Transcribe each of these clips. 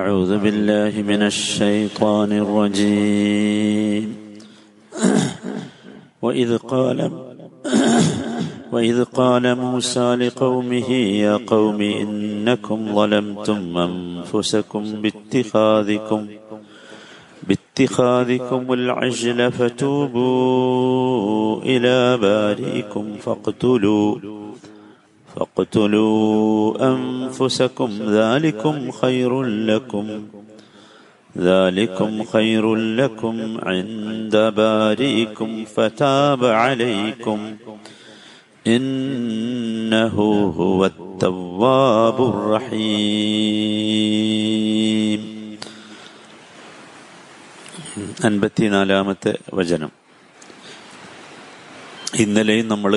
أعوذ بالله من الشيطان الرجيم. وإذ قال وإذ قال موسى لقومه يا قوم إنكم ظلمتم أنفسكم باتخاذكم باتخاذكم العجل فتوبوا إلى بارئكم فاقتلوا فاقتلوا أنفسكم ذلكم خير لكم ذلكم خير لكم عند بارئكم فتاب عليكم إنه هو التواب الرحيم അൻപത്തിനാലാമത്തെ വചനം ഇന്നലെയും നമ്മൾ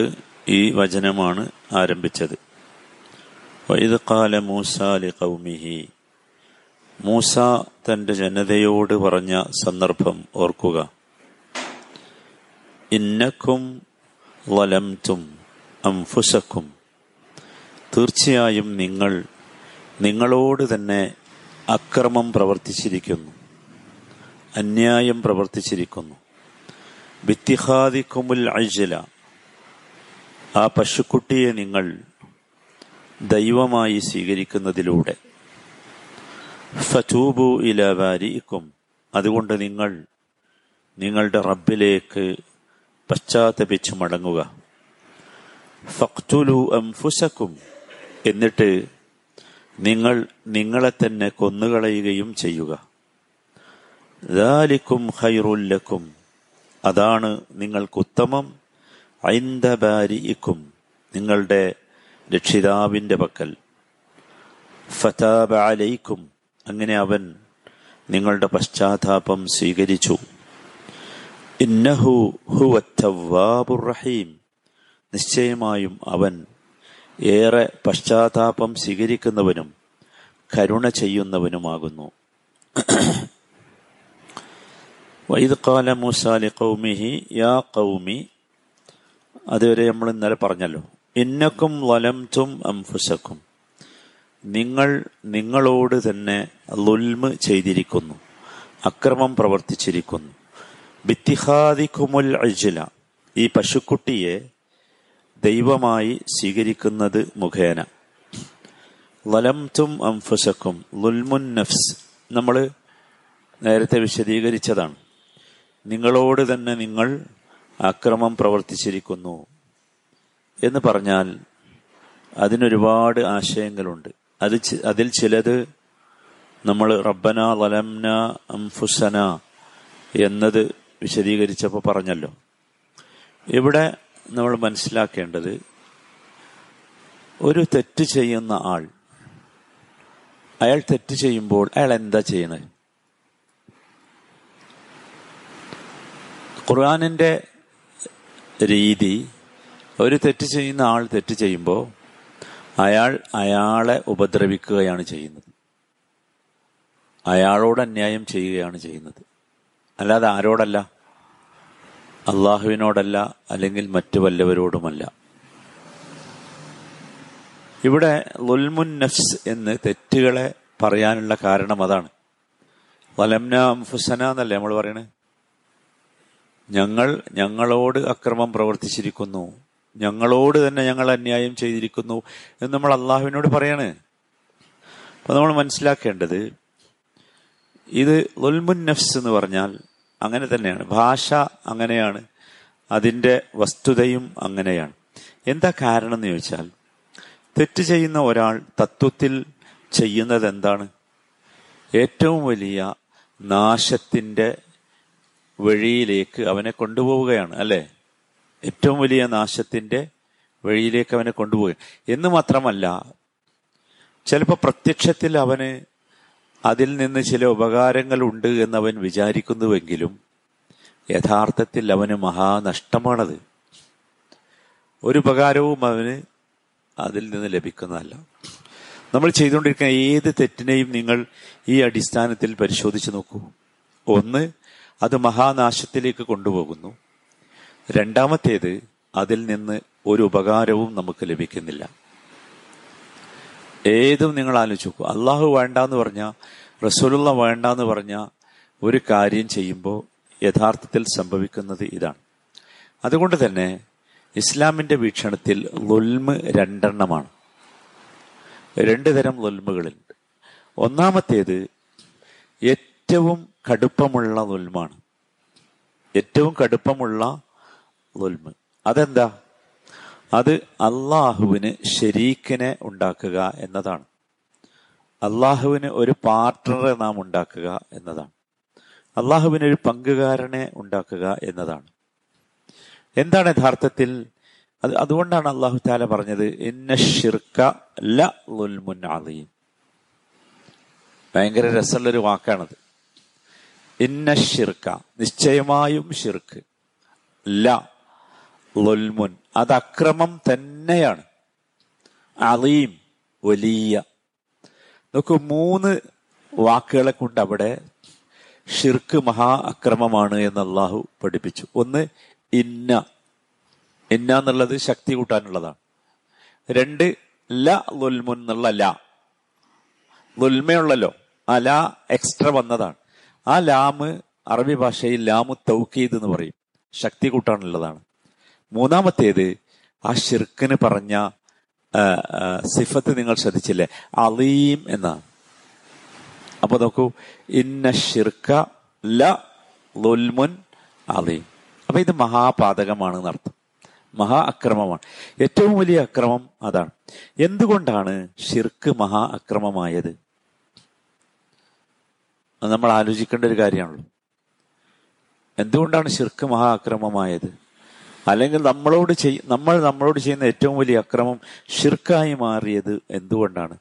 ഈ വചനമാണ് ആരംഭിച്ചത്. വൈദ് കാല മൂസാലി കൗമിഹി മൂസ തന്റെ ജനതയോട് പറഞ്ഞ സന്ദർഭം ഓർക്കുക. ഇന്നക്കും വലംതും അംഫുസക്കും. തീർച്ചയായും നിങ്ങൾ നിങ്ങളോട് തന്നെ അക്രമം പ്രവർത്തിച്ചിരിക്കുന്നു. അന്യായം പ്രവർത്തിച്ചിരിക്കുന്നു. ബിത്തിഹാദിക്കുമുൽ അജ്ല. ആ പശുക്കുട്ടിയെ നിങ്ങൾ ദൈവമായി സ്വീകരിക്കുന്നതിലൂടെ. ഫതൂബു ഇല വാരിക്കും അതുകൊണ്ട് നിങ്ങൾ നിങ്ങളുടെ റബ്ബിലേക്ക് പശ്ചാത്തപിച്ചു മടങ്ങുക. ഫക്തുലു അംഫുസക്കും. എന്നിട്ട് നിങ്ങൾ നിങ്ങളെ തന്നെ കൊന്നുകളയുകയും ചെയ്യുക. ഹൈറുല്ലക്കും അതാണ് നിങ്ങൾക്കുത്തമം ഐന്ദബാരിക്കും നിങ്ങളുടെ രക്ഷിതാവിന്റെ പക്കൽ. ഫതാബ അലൈക്കും അങ്ങനെ അവൻ നിങ്ങളുടെ പശ്ചാത്താപം സ്വീകരിച്ചു. ഇന്നഹു നിശ്ചയമായും അവൻ ഏറെ പശ്ചാത്താപം സ്വീകരിക്കുന്നവനും കരുണ ചെയ്യുന്നവനുമാകുന്നു. വൈദ് കാല മൂസാലി കൗമിഹി യാ കൗമി അതുവരെ നമ്മൾ ഇന്നലെ പറഞ്ഞല്ലോ. ഇന്നക്കും വലംതും അംഫുസക്കും. നിങ്ങൾ നിങ്ങളോട് തന്നെ ലുൽമ് ചെയ്തിരിക്കുന്നു. അക്രമം പ്രവർത്തിച്ചിരിക്കുന്നു. ബിത്തിഹാദിക്കുമുൽ അജില. ഈ പശുക്കുട്ടിയെ ദൈവമായി സ്വീകരിക്കുന്നത് മുഖേന. വലംതും അംഫുസക്കും. ലുൽമുൻ നഫ്സ്. നമ്മൾ നേരത്തെ വിശദീകരിച്ചതാണ്. നിങ്ങളോട് തന്നെ നിങ്ങൾ അക്രമം പ്രവർത്തിച്ചിരിക്കുന്നു എന്ന് പറഞ്ഞാൽ അതിനൊരുപാട് ആശയങ്ങളുണ്ട്. അത് അതിൽ ചിലത് നമ്മൾ റബ്ബന വലംന അംഫുസന എന്നത് വിശദീകരിച്ചപ്പോൾ പറഞ്ഞല്ലോ. ഇവിടെ നമ്മൾ മനസ്സിലാക്കേണ്ടത് ഒരു തെറ്റ് ചെയ്യുന്ന ആൾ അയാൾ തെറ്റ് ചെയ്യുമ്പോൾ അയാൾ എന്താ ചെയ്യുന്നത്? ഖുർആാനിന്റെ രീതി. ഒരു തെറ്റ് ചെയ്യുന്ന ആൾ തെറ്റ് ചെയ്യുമ്പോൾ അയാൾ അയാളെ ഉപദ്രവിക്കുകയാണ് ചെയ്യുന്നത്. അയാളോട് അന്യായം ചെയ്യുകയാണ് ചെയ്യുന്നത്. അല്ലാതെ ആരോടല്ല? അള്ളാഹുവിനോടല്ല അല്ലെങ്കിൽ മറ്റു വല്ലവരോടുമല്ല. ഇവിടെ ലുൽമുൻ നഫ്സ് എന്ന് തെറ്റുകളെ പറയാനുള്ള കാരണം അതാണ്. വലംന അംഫുസന എന്നല്ലേ നമ്മൾ പറയണേ? ഞങ്ങൾ ഞങ്ങളോട് അക്രമം പ്രവർത്തിച്ചിരിക്കുന്നു. ഞങ്ങളോട് തന്നെ ഞങ്ങൾ അന്യായം ചെയ്തിരിക്കുന്നു എന്ന് നമ്മൾ അള്ളാഹുവിനോട് പറയാണ്. അപ്പൊ നമ്മൾ മനസ്സിലാക്കേണ്ടത് ഇത് ലുൽമുൻ നഫ്സ് എന്ന് പറഞ്ഞാൽ അങ്ങനെ തന്നെയാണ്. ഭാഷ അങ്ങനെയാണ്. അതിന്റെ വസ്തുതയും അങ്ങനെയാണ്. എന്താ കാരണം എന്ന് ചോദിച്ചാൽ തെറ്റ് ചെയ്യുന്ന ഒരാൾ തത്വത്തിൽ ചെയ്യുന്നത് എന്താണ്? ഏറ്റവും വലിയ നാശത്തിന്റെ വഴിയിലേക്ക് അവനെ കൊണ്ടുപോവുകയാണ് അല്ലെ? ഏറ്റവും വലിയ നാശത്തിന്റെ വഴിയിലേക്ക് അവനെ കൊണ്ടുപോവുക. എന്ന് മാത്രമല്ല ചിലപ്പോൾ പ്രത്യക്ഷത്തിൽ അവന് അതിൽ നിന്ന് ചില ഉപകാരങ്ങൾ ഉണ്ട് എന്ന് അവൻ വിചാരിക്കുന്നുവെങ്കിലും യഥാർത്ഥത്തിൽ അവന് മഹാനഷ്ടമാണത്. ഒരു ഉപകാരവും അവന് അതിൽ നിന്ന് ലഭിക്കുന്നതല്ല. നമ്മൾ ചെയ്തുകൊണ്ടിരിക്കുന്ന ഏത് തെറ്റിനെയും നിങ്ങൾ ഈ അടിസ്ഥാനത്തിൽ പരിശോധിച്ച് നോക്കൂ. ഒന്ന് അത് മഹാനാശത്തിലേക്ക് കൊണ്ടുപോകുന്നു. രണ്ടാമത്തേത് അതിൽ നിന്ന് ഒരു ഉപകാരവും നമുക്ക് ലഭിക്കുന്നില്ല. ഏതും നിങ്ങൾ ആലോചിച്ച് നോക്കൂ. അള്ളാഹു വേണ്ട എന്ന് പറഞ്ഞാൽ റസൂലുള്ള വേണ്ട എന്ന് പറഞ്ഞ ഒരു കാര്യം ചെയ്യുമ്പോൾ യഥാർത്ഥത്തിൽ സംഭവിക്കുന്നത് ഇതാണ്. അതുകൊണ്ട് തന്നെ ഇസ്ലാമിന്റെ വീക്ഷണത്തിൽ ലുൽമ് രണ്ടെണ്ണമാണ്. രണ്ട് തരം ലുൽമുകളുണ്ട് ഒന്നാമത്തേത് കടുപ്പമുള്ള ദുൽമാണ് ഏറ്റവും കടുപ്പമുള്ള ദുൽമ് അതെന്താ? അത് അള്ളാഹുവിന് ഷെരീക്കിനെ ഉണ്ടാക്കുക എന്നതാണ്. അള്ളാഹുവിന് ഒരു പാർട്ട്ണറെ നാം ഉണ്ടാക്കുക എന്നതാണ്. അള്ളാഹുവിന് ഒരു പങ്കുകാരനെ ഉണ്ടാക്കുക എന്നതാണ്. എന്താണ് യഥാർത്ഥത്തിൽ? അത് അതുകൊണ്ടാണ് അള്ളാഹു താല പറഞ്ഞത് ഇന്ന ഷിർക്ക ലുൽമുൻ ഭയങ്കര രസമുള്ളൊരു വാക്കാണത്. ഇന്ന ഷിർക്ക നിശ്ചയമായും ഷിർക്ക് ല ലുൽമുൻ അത് അക്രമം തന്നെയാണ്. അലീം വലിയ. നോക്കൂ മൂന്ന് വാക്കുകളെ കൊണ്ട് അവിടെ ഷിർക്ക് മഹാ അക്രമമാണ് എന്ന് അള്ളാഹു പഠിപ്പിച്ചു. ഒന്ന് ഇന്ന. ഇന്ന എന്നുള്ളത് ശക്തി കൂട്ടാനുള്ളതാണ്. രണ്ട് ല ലുൽമുൻ എന്നുള്ള ല. ലുൽമയുള്ളല്ലോ ആ ല എക്സ്ട്രാ വന്നതാണ്. ആ ലാമ് അറബി ഭാഷയിൽ ലാമു തൗക്കീദ് എന്ന് പറയും. ശക്തി കൂട്ടാനുള്ളതാണ്. മൂന്നാമത്തേത് ആ ഷിർക്കിന് പറഞ്ഞ സിഫത്ത് നിങ്ങൾ ശ്രദ്ധിച്ചില്ലേ? അലീം എന്നാണ്. അപ്പൊ നോക്കൂ ഇന്ന ഷിർക്ക ലുൽമുൻ അലീം. അപ്പൊ ഇത് മഹാപാതകമാണ് എന്നർത്ഥം. മഹാ അക്രമമാണ്. ഏറ്റവും വലിയ അക്രമം അതാണ്. എന്തുകൊണ്ടാണ് ഷിർക്ക് മഹാ അക്രമമായത്? അത് നമ്മൾ ആലോചിക്കേണ്ട ഒരു കാര്യമാണല്ലോ. എന്തുകൊണ്ടാണ് ശിർക്ക് മഹാ അക്രമമായത് അല്ലെങ്കിൽ നമ്മളോട് ചെയ് നമ്മൾ നമ്മളോട് ചെയ്യുന്ന ഏറ്റവും വലിയ അക്രമം ഷിർക്കായി മാറിയത് എന്തുകൊണ്ടാണ്?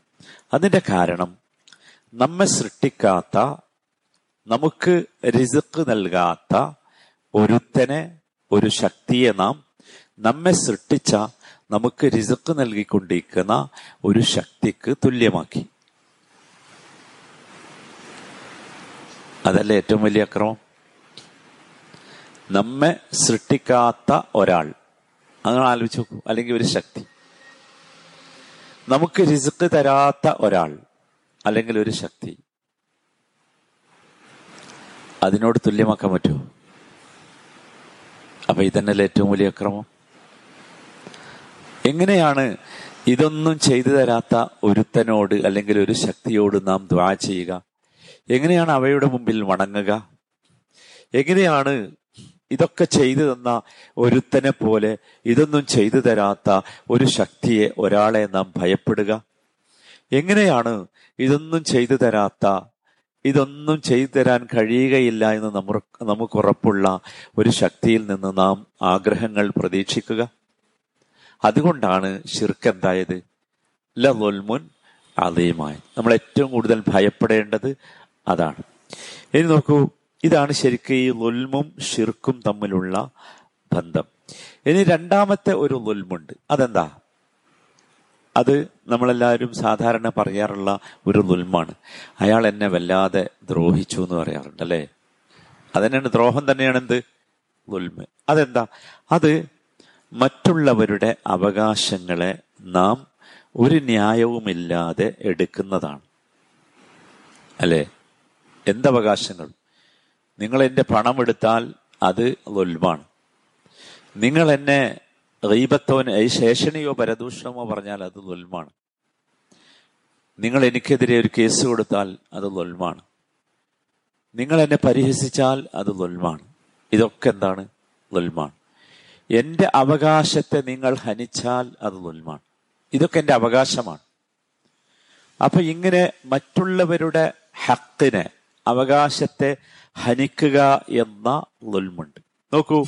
അതിന്റെ കാരണം നമ്മെ സൃഷ്ടിക്കാത്ത നമുക്ക് റിസക്ക് നൽകാത്ത ഒരുത്തനെ ഒരു ശക്തിയെ നാം നമ്മെ സൃഷ്ടിച്ച നമുക്ക് റിസക്ക് നൽകിക്കൊണ്ടിരിക്കുന്ന ഒരു ശക്തിക്ക് തുല്യമാക്കി. അതല്ലേ ഏറ്റവും വലിയ അക്രമം? നമ്മെ സൃഷ്ടിക്കാത്ത ഒരാൾ. അങ്ങനെ ആലോചിച്ച് നോക്കൂ. അല്ലെങ്കിൽ ഒരു ശക്തി. നമുക്ക് റിസ്ക് തരാത്ത ഒരാൾ അല്ലെങ്കിൽ ഒരു ശക്തി. അതിനോട് തുല്യമാക്കാൻ പറ്റുമോ? അപ്പൊ ഇതന്നല്ലേ ഏറ്റവും വലിയ അക്രമം? എങ്ങനെയാണ് ഇതൊന്നും ചെയ്തു തരാത്ത ഒരുത്തനോട് അല്ലെങ്കിൽ ഒരു ശക്തിയോട് നാം ദ്വാ ചെയ്യുക? എങ്ങനെയാണ് അവയുടെ മുമ്പിൽ വണങ്ങുക? എങ്ങനെയാണ് ഇതൊക്കെ ചെയ്തു തന്ന ഒരുത്തനെ പോലെ ഇതൊന്നും ചെയ്തു തരാത്ത ഒരു ശക്തിയെ ഒരാളെ നാം ഭയപ്പെടുക? എങ്ങനെയാണ് ഇതൊന്നും ചെയ്തു തരാത്ത ഇതൊന്നും ചെയ്തു തരാൻ കഴിയുകയില്ല എന്ന് നമുക്ക് ഉറപ്പുള്ള ഒരു ശക്തിയിൽ നിന്ന് നാം ആഗ്രഹങ്ങൾ പ്രതീക്ഷിക്കുക? അതുകൊണ്ടാണ് ശിർക്ക് എന്തായത്? ലൊൽമുൻ അതേമായി നമ്മൾ ഏറ്റവും കൂടുതൽ ഭയപ്പെടേണ്ടത് അതാണ്. ഇനി നോക്കൂ ഇതാണ് ശരിക്കും ഈ ലുൽമും ഷിർക്കും തമ്മിലുള്ള ബന്ധം. ഇനി രണ്ടാമത്തെ ഒരു ലുൽമുണ്ട് അതെന്താ? അത് നമ്മളെല്ലാവരും സാധാരണ പറയാറുള്ള ഒരു ലുൽമാണ് അയാൾ എന്നെ വല്ലാതെ ദ്രോഹിച്ചു എന്ന് പറയാറുണ്ട് അല്ലേ? അതന്നെയാണ് ദ്രോഹം തന്നെയാണ് എന്ത് ലുൽമ് അതെന്താ? അത് മറ്റുള്ളവരുടെ അവകാശങ്ങളെ നാം ഒരു ന്യായവുമില്ലാതെ എടുക്കുന്നതാണ്. അല്ലേ? എന്തവകാശങ്ങൾ? നിങ്ങൾ എന്റെ പണം എടുത്താൽ അത് ഒൽവാണ് നിങ്ങൾ എന്നെ റീബത്തോ ശേഷണിയോ പരദൂഷണമോ പറഞ്ഞാൽ അത് ഒൽവാണ് നിങ്ങൾ എനിക്കെതിരെ ഒരു കേസ് കൊടുത്താൽ അത് ലുൽമാണ് നിങ്ങൾ എന്നെ പരിഹസിച്ചാൽ അത് ലുൽമാണ് ഇതൊക്കെ എന്താണ്? ലൊൽമാണ് എന്റെ അവകാശത്തെ നിങ്ങൾ ഹനിച്ചാൽ അത് ലൊൽമാണ് ഇതൊക്കെ എന്റെ അവകാശമാണ്. അപ്പൊ ഇങ്ങനെ മറ്റുള്ളവരുടെ ഹക്കിനെ അവകാശത്തെ ഹനിക്കുക എന്ന ലുൽമുണ്ട് നോക്കൂ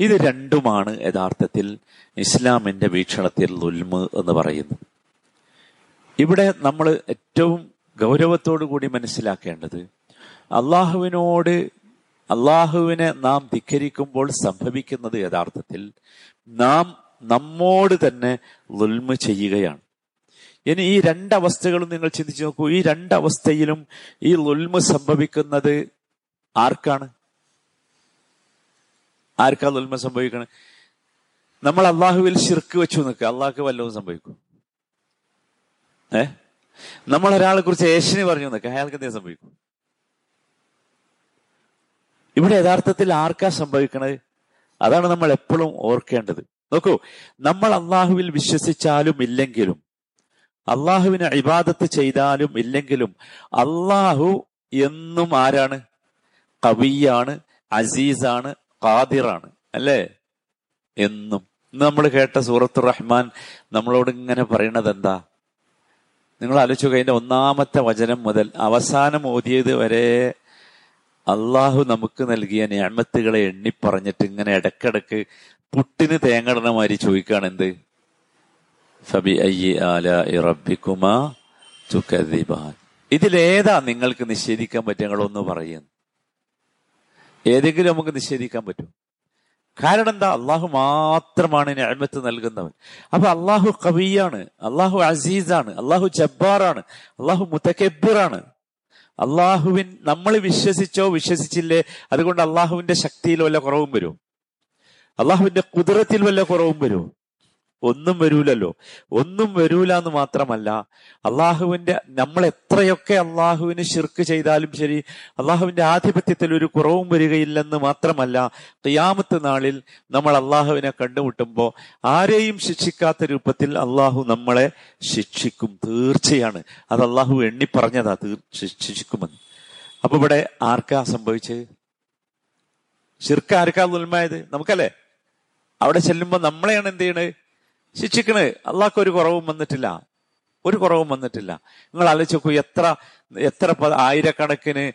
ഇത് രണ്ടുമാണ് യഥാർത്ഥത്തിൽ ഇസ്ലാമിന്റെ വീക്ഷണത്തിൽ ലുൽമ് എന്ന് പറയുന്നത് ഇവിടെ നമ്മൾ ഏറ്റവും ഗൗരവത്തോടു കൂടി മനസ്സിലാക്കേണ്ടത് അള്ളാഹുവിനോട് അള്ളാഹുവിനെ നാം ധിക്കരിക്കുമ്പോൾ സംഭവിക്കുന്നത് യഥാർത്ഥത്തിൽ നാം നമ്മോട് തന്നെ ലുൽമ് ചെയ്യുകയാണ്. ഇനി ഈ രണ്ടവസ്ഥകളും നിങ്ങൾ ചിന്തിച്ചു നോക്കൂ. ഈ രണ്ടവസ്ഥയിലും ഈ ലുൽമ് സംഭവിക്കുന്നത് ആർക്കാണ്? ആർക്കാ ലുൽമ സംഭവിക്കണം? നമ്മൾ അള്ളാഹുവിൽ ശിർക്ക് വെച്ചു നിൽക്കുക. അള്ളാഹ്ക്ക് വല്ലതും സംഭവിക്കും. ഏ? നമ്മൾ ഒരാളെ കുറിച്ച് ഏഷ്യനെ പറഞ്ഞു നിൽക്കുക. അയാൾക്ക് എന്തെങ്കിലും സംഭവിക്കും. ഇവിടെ യഥാർത്ഥത്തിൽ ആർക്കാ സംഭവിക്കണത്? അതാണ് നമ്മൾ എപ്പോഴും ഓർക്കേണ്ടത്. നോക്കൂ നമ്മൾ അള്ളാഹുവിൽ വിശ്വസിച്ചാലും ഇല്ലെങ്കിലും അള്ളാഹുവിനെ ഇബാദത്ത് ചെയ്താലും ഇല്ലെങ്കിലും അള്ളാഹു എന്നും ആരാണ്? കവിയാണ് അസീസാണ് ഖാദിറാണ്. അല്ലേ? എന്നും. ഇന്ന് നമ്മൾ കേട്ട സൂറത്ത് റഹ്മാൻ നമ്മളോട് ഇങ്ങനെ പറയണത് എന്താ നിങ്ങൾ ആലോചിച്ചു കഴിഞ്ഞ ഒന്നാമത്തെ വചനം മുതൽ അവസാനം ഓതിയത് വരെ അള്ളാഹു നമുക്ക് നൽകിയ ഞാമത്തുകളെ എണ്ണി പറഞ്ഞിട്ട് ഇങ്ങനെ ഇടക്കിടക്ക് പുട്ടിന് തേങ്ങടണമാതിരി മാതിരി ചോദിക്കാണ് എന്ത് ഇതിലേതാ നിങ്ങൾക്ക് നിഷേധിക്കാൻ പറ്റുക നിങ്ങളൊന്ന് പറയുന്നു. ഏതെങ്കിലും നമുക്ക് നിഷേധിക്കാൻ പറ്റും. കാരണം എന്താ? അള്ളാഹു മാത്രമാണ് ഞാമത്ത് നൽകുന്നവൻ. അപ്പൊ അള്ളാഹു കവിയാണ് അള്ളാഹു അസീസാണ് അള്ളാഹു ജബ്ബാറാണ് അള്ളാഹു മുത്തക്കെബിറാണ് അള്ളാഹുവിൻ നമ്മൾ വിശ്വസിച്ചോ വിശ്വസിച്ചില്ലേ? അതുകൊണ്ട് അള്ളാഹുവിന്റെ ശക്തിയിൽ വല്ല കുറവും വരും. അള്ളാഹുവിന്റെ കുതിരത്തിൽ വല്ല കുറവും വരും. ഒന്നും വരൂലല്ലോ. ഒന്നും വരൂല എന്ന് മാത്രമല്ല അള്ളാഹുവിന്റെ നമ്മൾ എത്രയൊക്കെ അള്ളാഹുവിന് ശിർക്ക് ചെയ്താലും ശരി അള്ളാഹുവിന്റെ ആധിപത്യത്തിൽ ഒരു കുറവും വരികയില്ലെന്ന് മാത്രമല്ല ഖിയാമത്ത് നാളിൽ നമ്മൾ അള്ളാഹുവിനെ കണ്ടുമുട്ടുമ്പോൾ ആരെയും ശിക്ഷിക്കാത്ത രൂപത്തിൽ അള്ളാഹു നമ്മളെ ശിക്ഷിക്കും തീർച്ചയാണ്. അത് അള്ളാഹു എണ്ണി പറഞ്ഞതാ തീർ ശിക്ഷിക്കുമെന്ന്. അപ്പൊ ഇവിടെ ആർക്കാ സംഭവിച്ചത് ശിർക്ക് ആർക്കാ ദുൽമായത് നമുക്കല്ലേ? അവിടെ ചെല്ലുമ്പോൾ നമ്മളെയാണ് എന്ത് ചെയ്യണത് ശിക്ഷിക്കണേ. അള്ളാഹ്ക്ക് ഒരു കുറവും വന്നിട്ടില്ല. ഒരു കുറവും വന്നിട്ടില്ല. നിങ്ങൾ ആലോചിച്ചു എത്ര എത്ര ആയിരക്കണക്കിന്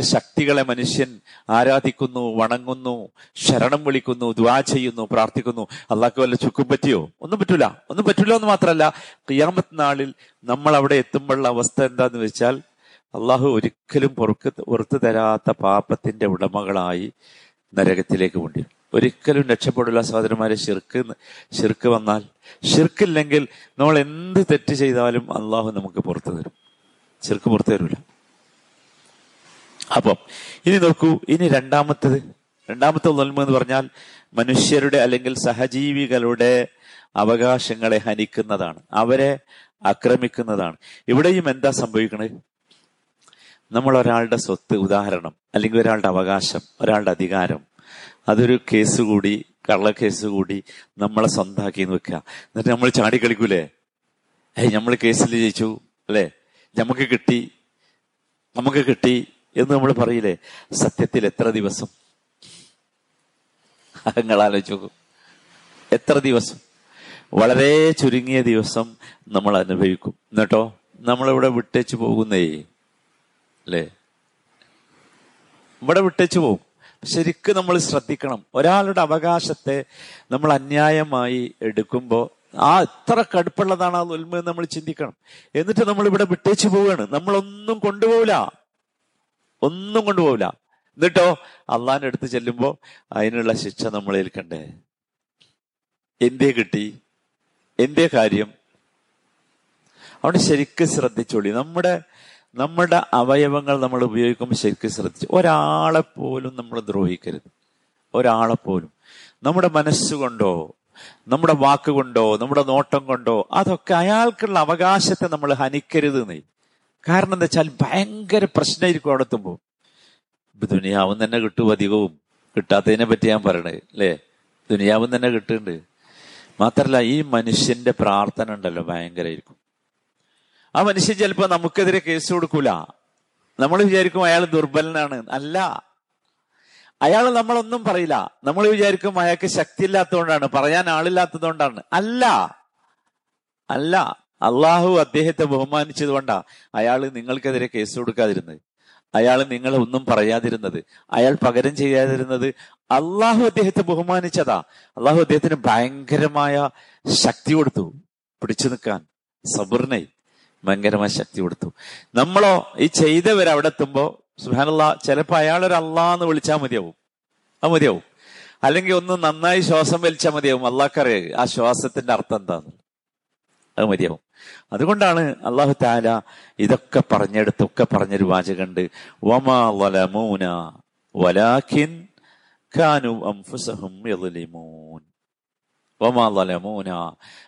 ശക്തികളെ മനുഷ്യൻ ആരാധിക്കുന്നു വണങ്ങുന്നു ശരണം വിളിക്കുന്നു ദ്വാ ചെയ്യുന്നു പ്രാർത്ഥിക്കുന്നു. അള്ളാഹ്ക്ക് വല്ല ചുക്കും പറ്റിയോ? ഒന്നും പറ്റൂല. ഒന്നും പറ്റൂല എന്ന് മാത്രമല്ല ക്രിയാമത്ത് നാളിൽ നമ്മൾ അവിടെ എത്തുമ്പോഴുള്ള അവസ്ഥ എന്താന്ന് വെച്ചാൽ അള്ളാഹു ഒരിക്കലും പൊറുക്ക് പുറത്തു തരാത്ത പാപത്തിന്റെ ഉടമകളായി നരകത്തിലേക്ക് കൊണ്ടുവരും. ഒരിക്കലും രക്ഷപ്പെടില്ല സഹോദരന്മാരെ. ഷിർക്ക് ഷിർക്ക് വന്നാൽ ഷിർക്കില്ലെങ്കിൽ നമ്മൾ എന്ത് തെറ്റ് ചെയ്താലും അള്ളാഹു നമുക്ക് പുറത്തു തരും. ഷിർക്ക് പുറത്തു തരൂല. അപ്പം ഇനി നോക്കൂ ഇനി രണ്ടാമത്തത്. രണ്ടാമത്തെ നന്മ എന്ന് പറഞ്ഞാൽ മനുഷ്യരുടെ അല്ലെങ്കിൽ സഹജീവികളുടെ അവകാശങ്ങളെ ഹനിക്കുന്നതാണ്. അവരെ ആക്രമിക്കുന്നതാണ്. ഇവിടെയും എന്താ സംഭവിക്കണത് നമ്മൾ ഒരാളുടെ സ്വത്ത് ഉദാഹരണം അല്ലെങ്കിൽ ഒരാളുടെ അവകാശം ഒരാളുടെ അധികാരം അതൊരു കേസ് കൂടി കള്ളക്കേസ് കേസ് കൂടി നമ്മളെ സ്വന്താക്കി വെക്കുക. എന്നിട്ട് നമ്മൾ ചാടി കളിക്കൂലേ? ഏയ് നമ്മൾ കേസിൽ ജയിച്ചു അല്ലെ? നമുക്ക് കിട്ടി നമുക്ക് കിട്ടി എന്ന് നമ്മൾ പറയില്ലേ? സത്യത്തിൽ എത്ര ദിവസം? നിങ്ങൾ ആലോചിച്ചു എത്ര ദിവസം? വളരെ ചുരുങ്ങിയ ദിവസം നമ്മൾ അനുഭവിക്കും. എന്നിട്ടോ? നമ്മളിവിടെ വിട്ടേച്ച് പോകുന്നേ. അല്ലേ? ഇവിടെ വിട്ടേച്ച് പോകും. ശരിക്കും നമ്മൾ ശ്രദ്ധിക്കണം. ഒരാളുടെ അവകാശത്തെ നമ്മൾ അന്യായമായി എടുക്കുമ്പോൾ ആ എത്ര കടുപ്പുള്ളതാണ് ആ ഉൽമ നമ്മൾ ചിന്തിക്കണം. എന്നിട്ട് നമ്മൾ ഇവിടെ വിട്ടേച്ച് പോവുകയാണ്. നമ്മളൊന്നും കൊണ്ടുപോകില്ല ഒന്നും കൊണ്ടുപോകില്ല എന്നിട്ടോ അള്ളാന്റെ അടുത്ത് ചെല്ലുമ്പോൾ അതിനുള്ള ശിക്ഷ നമ്മൾ ഏൽക്കണ്ടേ എന്തേ കിട്ടി? എന്തേ കാര്യം? അവിടെ ശരിക്കും ശ്രദ്ധിച്ചോളി. നമ്മുടെ നമ്മുടെ അവയവങ്ങൾ നമ്മൾ ഉപയോഗിക്കുമ്പോൾ ശരിക്കും ശ്രദ്ധിച്ചു ഒരാളെ പോലും നമ്മൾ ദ്രോഹിക്കരുത്. ഒരാളെ പോലും. നമ്മുടെ മനസ്സുകൊണ്ടോ നമ്മുടെ വാക്കുകൊണ്ടോ നമ്മുടെ നോട്ടം കൊണ്ടോ അതൊക്കെ അയാൾക്കുള്ള അവകാശത്തെ നമ്മൾ ഹനിക്കരുത് നീ കാരണം എന്താ വെച്ചാൽ ഭയങ്കര പ്രശ്നമായിരിക്കും അവിടെ എത്തുമ്പോൾ ദുനിയാവും തന്നെ കിട്ടും അധികവും. കിട്ടാത്തതിനെ പറ്റി ഞാൻ പറയണേ അല്ലേ? ദുനിയാവും തന്നെ കിട്ടുന്നുണ്ട്. മാത്രല്ല ഈ മനുഷ്യന്റെ പ്രാർത്ഥന ഉണ്ടല്ലോ ഭയങ്കരമായിരിക്കും. ആ മനുഷ്യൻ ചിലപ്പോ നമുക്കെതിരെ കേസ് കൊടുക്കൂല. നമ്മൾ വിചാരിക്കും അയാൾ ദുർബലനാണ്. അല്ല. അയാൾ നമ്മളൊന്നും പറയില്ല. നമ്മൾ വിചാരിക്കും അയാൾക്ക് ശക്തി ഇല്ലാത്തതുകൊണ്ടാണ് പറയാൻ ആളില്ലാത്തതുകൊണ്ടാണ്. അല്ല. അല്ല. അള്ളാഹു അദ്ദേഹത്തെ ബഹുമാനിച്ചത് കൊണ്ടാ അയാൾ നിങ്ങൾക്കെതിരെ കേസ് കൊടുക്കാതിരുന്നത്. അയാൾ നിങ്ങളെ ഒന്നും പറയാതിരുന്നത്. അയാൾ പകരം ചെയ്യാതിരുന്നത് അള്ളാഹു അദ്ദേഹത്തെ ബഹുമാനിച്ചതാ. അള്ളാഹു അദ്ദേഹത്തിന് ഭയങ്കരമായ ശക്തി കൊടുത്തു. പിടിച്ചു നിൽക്കാൻ. സബറിനെ ഭയങ്കരമായ ശക്തി കൊടുത്തു. നമ്മളോ ഈ ചെയ്തവർ അവിടെ എത്തുമ്പോ സുഹാനുള്ള ചിലപ്പോ അയാളൊരു അള്ളാന്ന് വിളിച്ചാൽ മതിയാവും. അത് മതിയാവും. അല്ലെങ്കിൽ ഒന്ന് നന്നായി ശ്വാസം വലിച്ചാൽ മതിയാവും. അള്ളാഹ്ക്കറിയ ആ ശ്വാസത്തിന്റെ അർത്ഥം എന്താന്ന്. അത് മതിയാവും. അതുകൊണ്ടാണ് അള്ളാഹു താല ഇതൊക്കെ പറഞ്ഞെടുത്തൊക്കെ പറഞ്ഞൊരു വാചകണ്ട് കാനു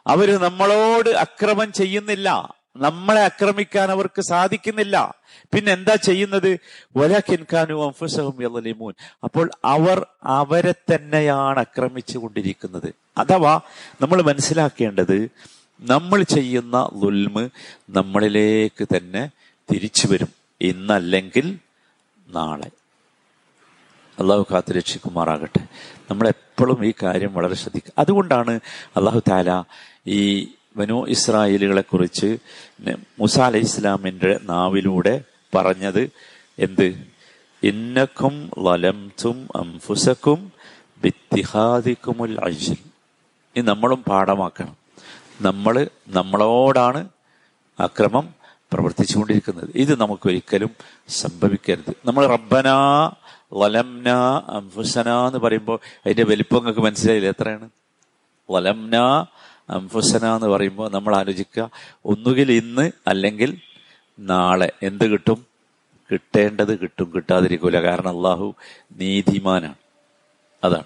അവർ നമ്മളോട് അക്രമം ചെയ്യുന്നില്ല. നമ്മളെ ആക്രമിക്കാൻ അവർക്ക് സാധിക്കുന്നില്ല. പിന്നെ എന്താ ചെയ്യുന്നത്? യലലിമൂൻ. അപ്പോൾ അവർ അവരെ തന്നെയാണ് ആക്രമിച്ചു കൊണ്ടിരിക്കുന്നത്. അഥവാ നമ്മൾ മനസ്സിലാക്കേണ്ടത് നമ്മൾ ചെയ്യുന്ന ലുൽമ് നമ്മളിലേക്ക് തന്നെ തിരിച്ചു വരും. ഇന്നല്ലെങ്കിൽ നാളെ. അള്ളാഹു കാത്തു രക്ഷിക്കുമാറാകട്ടെ. നമ്മൾ എപ്പോഴും ഈ കാര്യം വളരെ ശ്രദ്ധിക്കുക അതുകൊണ്ടാണ് അള്ളാഹു താല ഈ വനു ഇസ്രായേലുകളെ കുറിച്ച് മുസ അലൈഹി ഇസ്ലാമിന്റെ നാവിലൂടെ പറഞ്ഞത് എന്ത്? ഇന്നക്കും വലംതും അംഫുസക്കും ബിത്തിഹാദിക്കുമുൽ അജിൽ. ഇനി നമ്മളും പാഠമാക്കണം. നമ്മൾ നമ്മളോടാണ് അക്രമം പ്രവർത്തിച്ചുകൊണ്ടിരിക്കുന്നത്. ഇത് നമുക്കൊരിക്കലും സംഭവിക്കരുത്. നമ്മൾ റബ്ബന വലംന അംഫുസന എന്ന് പറയുമ്പോൾ അതിന്റെ വലിപ്പം നിങ്ങൾക്ക് മനസ്സിലായില്ല എത്രയാണ്? വലംന അംഫുസന എന്ന് പറയുമ്പോൾ നമ്മൾ ആലോചിക്കുക ഒന്നുകിൽ ഇന്ന് അല്ലെങ്കിൽ നാളെ. എന്ത് കിട്ടും? കിട്ടേണ്ടത് കിട്ടും. കിട്ടാതിരിക്കൂല. കാരണം അള്ളാഹു നീതിമാനാണ്. അതാണ്.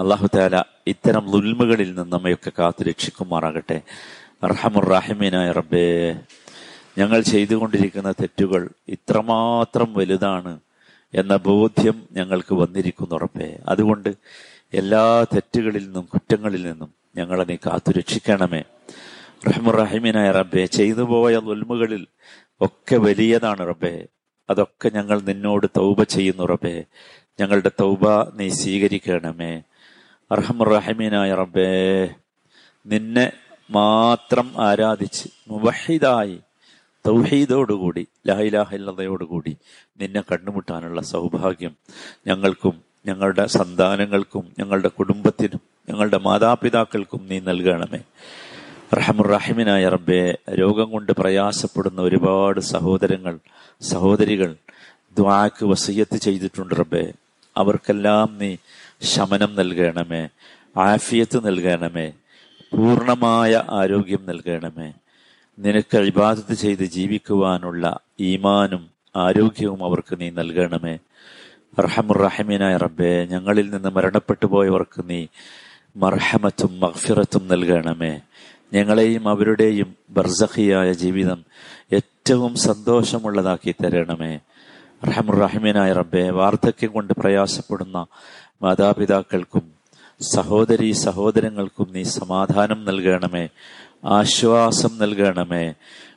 അള്ളാഹു താല ഇത്തരം ലുൽമുകളിൽ നിന്ന് നമ്മയൊക്കെ കാത്തു രക്ഷിക്കുമാറാകട്ടെ. റഹമുറാഹിമീനായ റബ്ബേ. ഞങ്ങൾ ചെയ്തുകൊണ്ടിരിക്കുന്ന തെറ്റുകൾ ഇത്രമാത്രം വലുതാണ് എന്ന ബോധ്യം ഞങ്ങൾക്ക് വന്നിരിക്കുന്നു ഉറപ്പേ അതുകൊണ്ട് എല്ലാ തെറ്റുകളിൽ നിന്നും കുറ്റങ്ങളിൽ നിന്നും ഞങ്ങളെ നീ കാത്തു രക്ഷിക്കണമേ റഹ്മുറഹിമിനായ റബ്ബെ ചെയ്തു പോയ ഒൽമുകളിൽ ഒക്കെ വലിയതാണ് റബ്ബെ. അതൊക്കെ ഞങ്ങൾ നിന്നോട് തൗബ ചെയ്യുന്നു റബ്ബെ. ഞങ്ങളുടെ തൗബ നീ സ്വീകരിക്കണമേ. റഹ്മുറഹിമിനായ റബ്ബേ നിന്നെ മാത്രം ആരാധിച്ച് മുബഹിദായി തൗഹീദോടുകൂടി ലാഹിലാഹില്ലതയോടുകൂടി നിന്നെ കണ്ടുമുട്ടാനുള്ള സൗഭാഗ്യം ഞങ്ങൾക്കും ഞങ്ങളുടെ സന്താനങ്ങൾക്കും ഞങ്ങളുടെ കുടുംബത്തിനും ഞങ്ങളുടെ മാതാപിതാക്കൾക്കും നീ നൽകണമേ. റഹമുറഹിമിനായ റബ്ബെ രോഗം കൊണ്ട് പ്രയാസപ്പെടുന്ന ഒരുപാട് സഹോദരങ്ങൾ സഹോദരികൾ ദ്വാക്ക് വസയ്യത്ത് ചെയ്തിട്ടുണ്ട് റബ്ബെ. അവർക്കെല്ലാം നീ ശമനം നൽകണമേ ആഫിയത്ത് നൽകണമേ പൂർണമായ ആരോഗ്യം നൽകണമേ. നിനക്ക് ഇബാദത്ത് ചെയ്ത് ജീവിക്കുവാനുള്ള ഈമാനും ആരോഗ്യവും അവർക്ക് നീ നൽകണമേ. റഹമുറഹിമീനായ റബ്ബെ ഞങ്ങളിൽ നിന്ന് മരണപ്പെട്ടു പോയവർക്ക് നീ മർഹമത്തും മഹ്ഫിറത്തും നൽകണമേ. ഞങ്ങളെയും അവരുടെയും ബർസഖിയായ ജീവിതം ഏറ്റവും സന്തോഷമുള്ളതാക്കി തരണമേ. റഹമുറഹിമീനായ റബ്ബെ വാർദ്ധക്യം കൊണ്ട് പ്രയാസപ്പെടുന്ന മാതാപിതാക്കൾക്കും സഹോദരി സഹോദരങ്ങൾക്കും നീ സമാധാനം നൽകണമേ. ആശ്വാസം നൽകണമേ.